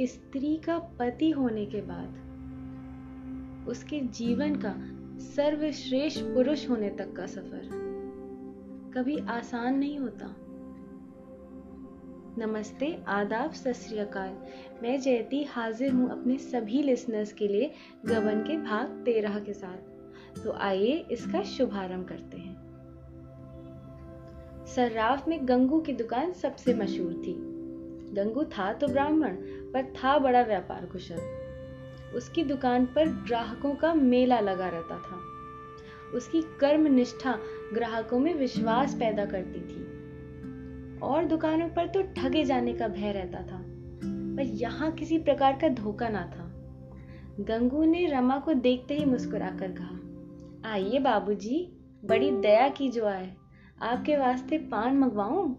एक स्त्री का पति होने के बाद उसके जीवन का सर्वश्रेष्ठ पुरुष होने तक का सफ़र कभी आसान नहीं होता। नमस्ते, आदाब, सत मैं जयती हाजिर हूँ अपने सभी लिसनर्स के लिए गबन के भाग तेरह के साथ। तो आइए इसका शुभारंभ करते हैं। सर्राफ में गंगू की दुकान सबसे मशहूर थी। गंगू था तो ब्राह्मण, पर था बड़ा व्यापार कुशल। उसकी दुकान पर ग्राहकों का मेला लगा रहता था। उसकी कर्म निष्ठा ग्राहकों में विश्वास पैदा करती थी। और दुकानों पर तो ठगे जाने का भय रहता था, पर यहाँ किसी प्रकार का धोखा ना था। गंगू ने रमा को देखते ही मुस्कुराकर कहा, आइए बाबूजी, बड़ी दया की जो आए, आपके वास्ते पान मंगवाऊं?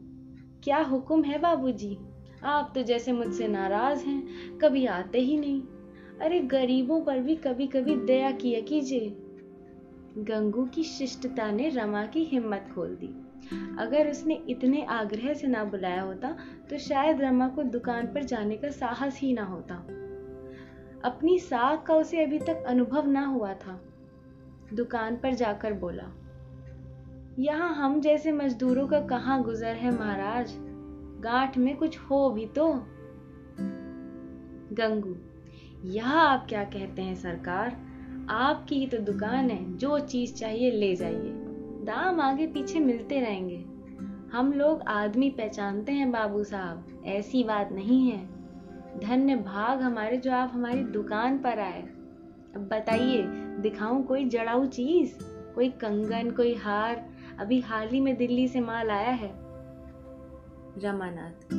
क्या हुक्म है बाबूजी? आप तो जैसे मुझसे नाराज़ हैं, कभी आते ही नहीं। अरे गरीबों पर भी कभी कभी दया किया कीजिए। गंगू की शिष्टता ने रमा की हिम्मत खोल दी। अगर उसने इतने आग्रह से ना बुलाया होता तो शायद रमा को दुकान पर जाने का साहस ही ना होता। अपनी साख का उसे अभी तक अनुभव ना हुआ था। दुकान पर जाकर बोला, यहाँ हम जैसे मजदूरों का कहाँ गुजर है महाराज? गांठ में कुछ हो भी तो। गंगू, यह आप क्या कहते हैं सरकार? आपकी ही तो दुकान है, जो चीज़ चाहिए ले जाइए। दाम आगे पीछे मिलते रहेंगे। हम लोग आदमी पहचानते हैं बाबू साहब, ऐसी बात नहीं है। धन्य भाग हमारे जो आप हमारी दुकान पर आए। अब बताइए, दिखाऊँ कोई जड़ाऊ चीज़? कोई कंगन, कोई हार? अभी हाल ही में दिल्ली से माल आया है। रमानाथ।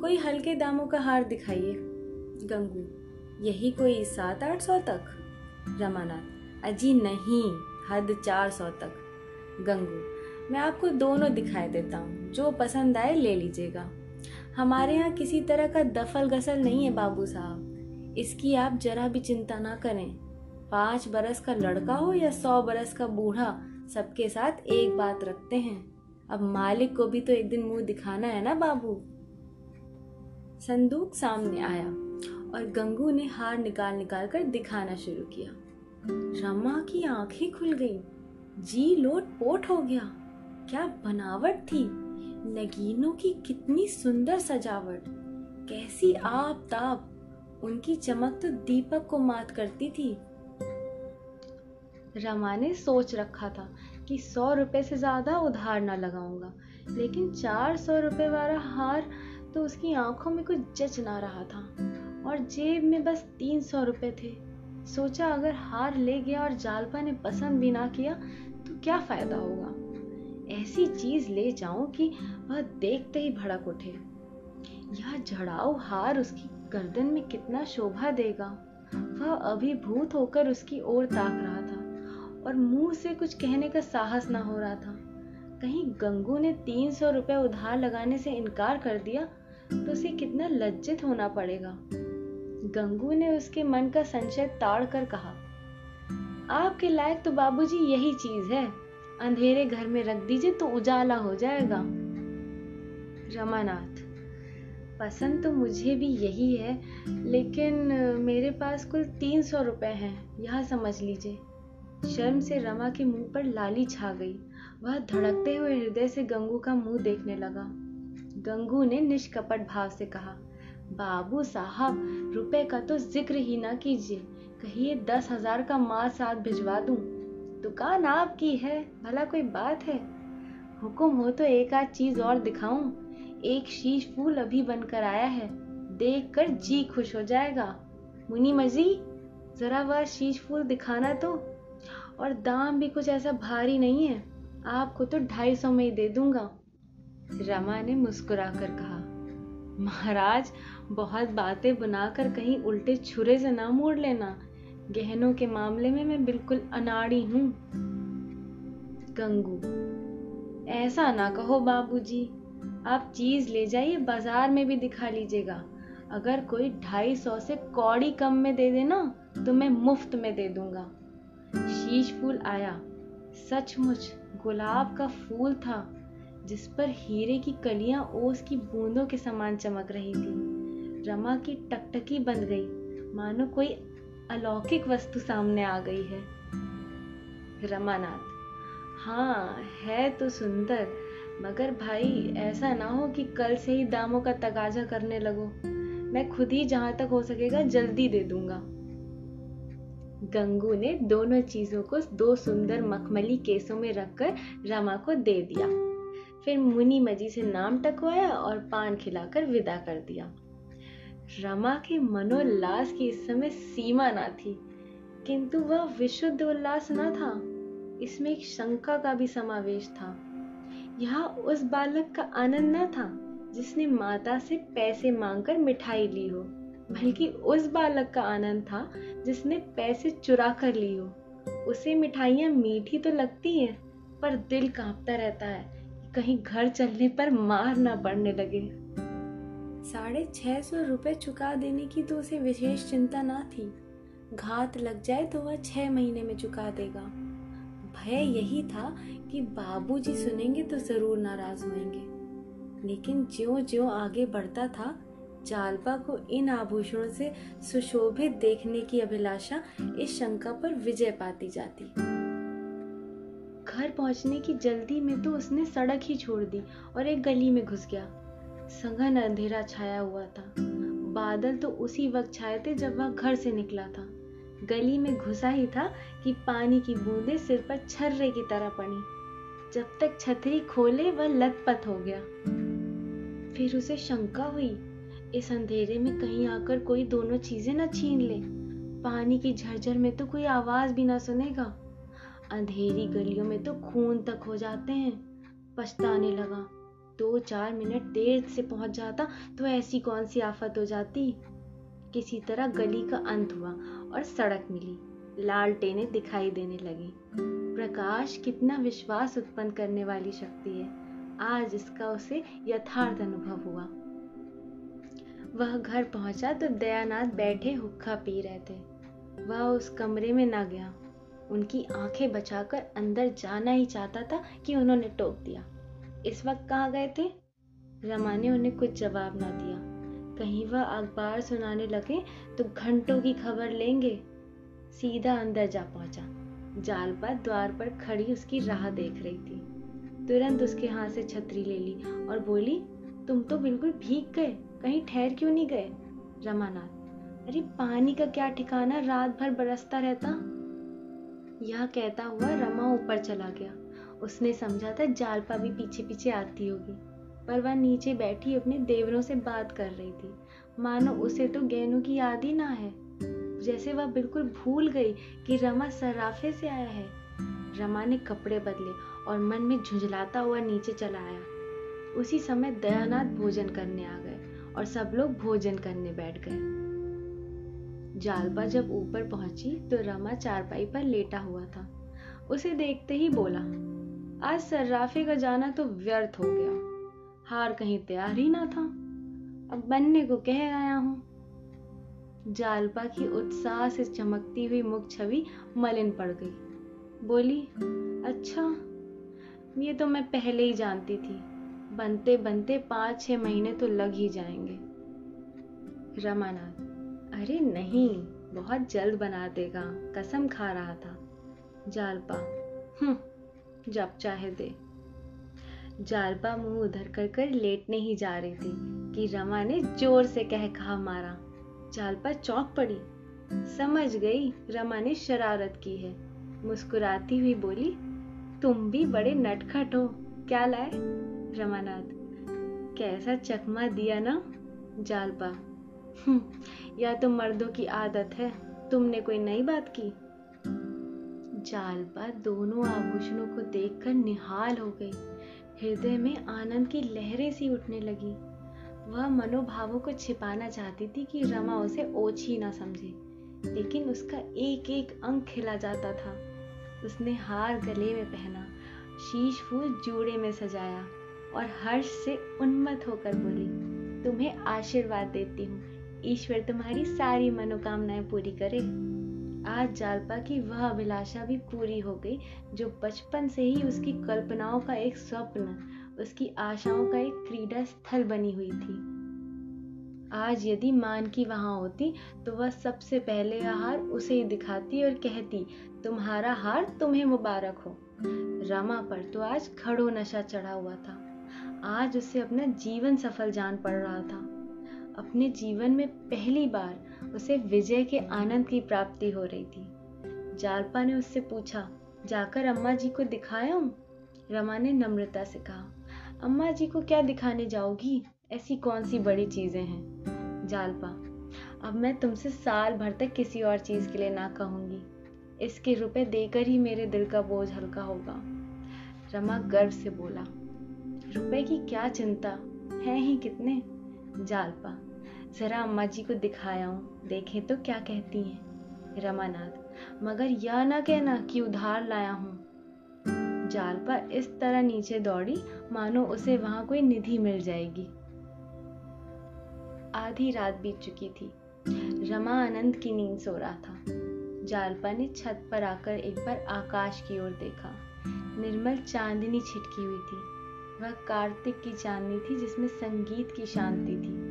कोई हल्के दामों का हार दिखाइए, गंगू। यही कोई सात आठ सौ तक? रमानाथ, अजी नहीं, हद चार सौ तक। गंगू, मैं आपको दोनों दिखाई देता हूँ, जो पसंद आए ले लीजिएगा। हमारे यहाँ किसी तरह का दफल गसल नहीं है, बाबू साहब। इसकी आप जरा भी चिंता ना करें। पाँच बरस का लड़का हो या सौ बरस का बूढ़ा, सबके साथ एक बात रखते हैं। अब मालिक को भी तो एक दिन मुँह दिखाना है ना बाबू? संदूक सामने आया और गंगू ने हार निकाल निकाल कर दिखाना शुरू किया। रमा की आँखें खुल गईं, जी लोट पोट हो गया। क्या बनावट थी। नगीनों की कितनी सुंदर सजावट। कैसी आप ताप उनकी चमक तो दीपक को मात करती थी। रमा ने सोच रखा था कि सौ रुपये से ज़्यादा उधार ना लगाऊँगा। लेकिन चार सौ रुपये वाला हार तो उसकी आँखों में कुछ जच ना रहा था। और जेब में बस तीन सौ रुपये थे। सोचा अगर हार ले गया और जालपा ने पसंद भी ना किया तो क्या फ़ायदा होगा? ऐसी चीज़ ले जाऊँ कि वह देखते ही भड़क उठे। यह झड़ाऊ हार उसकी गर्दन में कितना शोभा देगा। वह अभिभूत होकर उसकी ओर ताक रहा था। और मुँह से कुछ कहने का साहस ना हो रहा था। कहीं गंगू ने तीन सौ रुपये उधार लगाने से इनकार कर दिया तो उसे कितना लज्जित होना पड़ेगा। गंगू ने उसके मन का संशय ताड़ कर कहा, आपके लायक तो बाबूजी यही चीज़ है। अंधेरे घर में रख दीजिए तो उजाला हो जाएगा। रमानाथ, पसंद तो मुझे भी यही है, लेकिन मेरे पास कुल तीन सौ रुपये हैं। यह समझ लीजिए। शर्म से रमा के मुँह पर लाली छा गई। वह धड़कते हुए हृदय से गंगू का मुँह देखने लगा। गंगू ने निष्कपट भाव से कहा, बाबू साहब, रुपए का तो ज़िक्र ही ना कीजिए। कहिए दस हज़ार का माल साथ भिजवा दूँ। दुकान आपकी है, भला कोई बात है? हुक्म हो तो एक आध चीज़ और दिखाऊँ। एक शीश फूल अभी बनकर आया है देख कर जी खुश हो जाएगा। मुनी मजी जरा वह शीश फूल दिखाना तो। और दाम भी कुछ ऐसा भारी नहीं है। आपको तो ढाई सौ में ही दे दूँगा। रमा ने मुस्कुरा कर कहा, महाराज, बहुत बातें बनाकर कहीं उल्टे छुरे से ना मोड़ लेना। गहनों के मामले में मैं बिल्कुल अनाड़ी हूँ। गंगू, ऐसा ना कहो बाबूजी। आप चीज़ ले जाइए, बाज़ार में भी दिखा लीजिएगा। अगर कोई ढाई सौ से कौड़ी कम में दे देना तो मैं मुफ़्त में दे दूँगा। शीश फूल आया। सचमुच गुलाब का फूल था, जिस पर हीरे की कलियाँ ओस की बूंदों के समान चमक रही थी। रमा की टकटकी बंद गई। मानो कोई अलौकिक वस्तु सामने आ गई है। रमानाथ हाँ है तो सुंदर, मगर भाई, ऐसा ना हो कि कल से ही दामों का तगाजा करने लगो। मैं खुद ही जहाँ तक हो सकेगा, जल्दी दे दूँगा। गंगू ने दोनों चीज़ों को दो सुंदर मखमली केसों में रखकर रमा को दे दिया। फिर मुनि मजी से नाम टकवाया और पान खिलाकर विदा कर दिया। रमा के मनोल्लास की इस समय सीमा ना थी, किंतु वह विशुद्ध उल्लास न था। इसमें एक शंका का भी समावेश था। यह उस बालक का आनंद न था जिसने माता से पैसे मांगकर मिठाई ली हो, बल्कि उस बालक का आनंद था जिसने पैसे चुरा कर ली हो। उसे मिठाइयाँ मीठी तो लगती हैं, पर दिल कांपता रहता है कहीं घर चलने पर मार ना पड़ने लगे। साढ़े छह सौ रुपये चुका देने की तो उसे विशेष चिंता ना थी। घात लग जाए तो वह छह महीने में चुका देगा। भय यही था कि बाबूजी सुनेंगे तो ज़रूर नाराज़ होंगे लेकिन ज्यो ज्यो आगे बढ़ता था जालपा को इन आभूषणों से सुशोभित देखने की अभिलाषा इस शंका पर विजय पाती जाती। घर पहुँचने की जल्दी में तो उसने सड़क ही छोड़ दी और एक गली में घुस गया। सघन अंधेरा छाया हुआ था। बादल तो उसी वक्त छाए थे जब वह घर से निकला था। गली में घुसा ही था कि पानी की बूंदें सिर पर छर्रे की तरह पड़ी। जब तक छतरी खोले वह लतपथ हो गया। फिर उसे शंका हुई इस अंधेरे में कहीं आकर कोई दोनों चीज़ें न छीन ले। पानी की झरझर में तो कोई आवाज़ भी ना सुनेगा। अंधेरी गलियों में तो खून तक हो जाते हैं। पछताने लगा। दो चार मिनट देर से पहुँच जाता तो ऐसी कौन सी आफत हो जाती? किसी तरह गली का अंत हुआ और सड़क मिली। लाल टेने दिखाई देने लगी। प्रकाश कितना विश्वास उत्पन्न करने वाली शक्ति है। आज इसका उसे यथार्थ अनुभव हुआ। वह घर पहुँचा तो दयानाथ बैठे हुक्का पी रहे थे। वह उस कमरे में ना गया। उनकी आँखें बचाकर अंदर जाना ही चाहता था कि उन्होंने टोक दिया। इस वक्त कहाँ गए थे? रमा ने उन्हें कुछ जवाब ना दिया। कहीं वह अखबार सुनाने लगे तो घंटों की खबर लेंगे। सीधा अंदर जा पहुँचा। जालपा द्वार पर खड़ी उसकी राह देख रही थी। तुरंत उसके हाथ से छतरी ले ली और बोली, तुम तो बिल्कुल भीग गए। कहीं ठहर क्यों नहीं गए? रमानाथ। अरे, पानी का क्या ठिकाना? रात भर बरसता रहता। यह कहता हुआ रमा ऊपर चला गया। उसने समझा था जालपा भी पीछे पीछे आती होगी। पर वह नीचे बैठी अपने देवरों से बात कर रही थी। मानो उसे तो गहनों की याद ही ना है। जैसे वह बिल्कुल भूल गई कि रमा सराफे से आया है। रमा ने कपड़े बदले और मन में झुंझलाता हुआ नीचे चला आया। उसी समय दयानाथ भोजन करने आ गए और सब लोग भोजन करने बैठ गए। जालपा जब ऊपर पहुँची तो रमा चारपाई पर लेटा हुआ था। उसे देखते ही बोला, आज सर्राफे का जाना तो व्यर्थ हो गया। हार कहीं तैयार ही ना था। अब बनने को कह आया हूँ। जालपा की उत्साह से चमकती हुई मुख छवि मलिन पड़ गई। बोली अच्छा ये तो मैं पहले ही जानती थी। बनते बनते पाँच छह महीने तो लग ही जाएँगे। रमानाथ, अरे नहीं, बहुत जल्द बना देगा, कसम खा रहा था। जालपा हम्म जब चाहे दे। जालपा मुँह उधर कर कर लेटने ही जा रही थी कि रमा ने ज़ोर से कह कहा मारा। जालपा चौक पड़ी। समझ गई रमा ने शरारत की है। मुस्कुराती हुई बोली, तुम भी बड़े नटखट हो, क्या लाए? रमानाथ कैसा चकमा दिया ना जालपा। हम्म, या तो मर्दों की आदत है तुमने कोई नई बात की? जालपा दोनों आभूषणों को देखकर निहाल हो गई। हृदय में आनंद की लहरें सी उठने लगी। वह मनोभावों को छिपाना चाहती थी कि रमा उसे ओछी ना समझे लेकिन उसका एक एक अंग खिला जाता था। उसने हार गले में पहना शीश फूल जूड़े में सजाया। और हर्ष से उन्मत्त होकर बोली, तुम्हें आशीर्वाद देती हूँ। ईश्वर तुम्हारी सारी मनोकामनाएँ पूरी करे। आज जालपा की वह अभिलाषा भी पूरी हो गई, जो बचपन से ही उसकी कल्पनाओं का एक स्वप्न, उसकी आशाओं का एक क्रीडा स्थल बनी हुई थी। आज यदि मान की वहाँ होती तो वह सबसे पहले हार उसे ही दिखाती और कहती, तुम्हारा हार तुम्हें मुबारक हो। रमा पर तो आज खड़ो नशा चढ़ा हुआ था। आज उसे अपना जीवन सफल जान पड़ रहा था। अपने जीवन में पहली बार उसे विजय के आनंद की प्राप्ति हो रही थी। जालपा ने उससे पूछा, जाकर अम्मा जी को दिखाया हूँ? रमा ने नम्रता से कहा, अम्मा जी को क्या दिखाने जाओगी ऐसी कौन सी बड़ी चीज़ें हैं? जालपा, अब मैं तुमसे साल भर तक किसी और चीज़ के लिए ना कहूँगी। इसके रुपए देकर ही मेरे दिल का बोझ हल्का होगा। रमा गर्व से बोला रुपए की क्या चिंता? है ही कितने? जालपा, जरा अम्मा जी को दिखाया हूँ। देखें तो क्या कहती हैं। रमानाथ, मगर यह ना कहना कि उधार लाया हूँ। जालपा, इस तरह नीचे दौड़ी, मानो उसे वहाँ कोई निधि मिल जाएगी। आधी रात बीत चुकी थी। रमा आनंद की नींद सो रहा था। जालपा ने छत पर आकर एक बार आकाश की ओर देखा। निर्मल चांदनी छिटकी हुई थी। वह कार्तिक की चांदनी थी, जिसमें संगीत की शांति थी।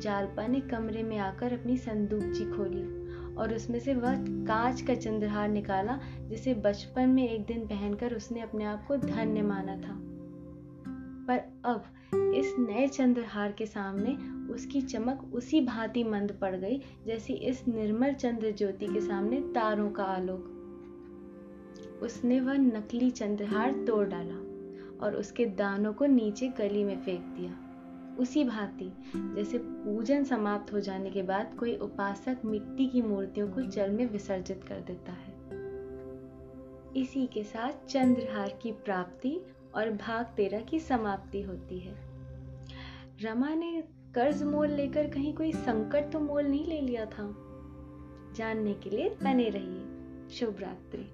जालपा ने कमरे में आकर अपनी संदूकची खोली और उसमें से वह कांच का चंद्रहार निकाला, जिसे बचपन में एक दिन पहनकर उसने अपने आप को धन्य माना था। पर अब इस नए चंद्रहार के सामने उसकी चमक उसी भांति मंद पड़ गई, जैसी इस निर्मल चंद्र ज्योति के सामने तारों का आलोक। उसने वह नकली चंद्रहार तोड़ डाला। और उसके दानों को नीचे गली में फेंक दिया। उसी भांति, जैसे पूजन समाप्त हो जाने के बाद कोई उपासक मिट्टी की मूर्तियों को जल में विसर्जित कर देता है। इसी के साथ चंद्रहार की प्राप्ति और भाग तेरह की समाप्ति होती है। रमा ने कर्ज मोल लेकर कहीं कोई संकट तो मोल नहीं ले लिया था। जानने के लिए बने रहिए। शुभ रात्रि।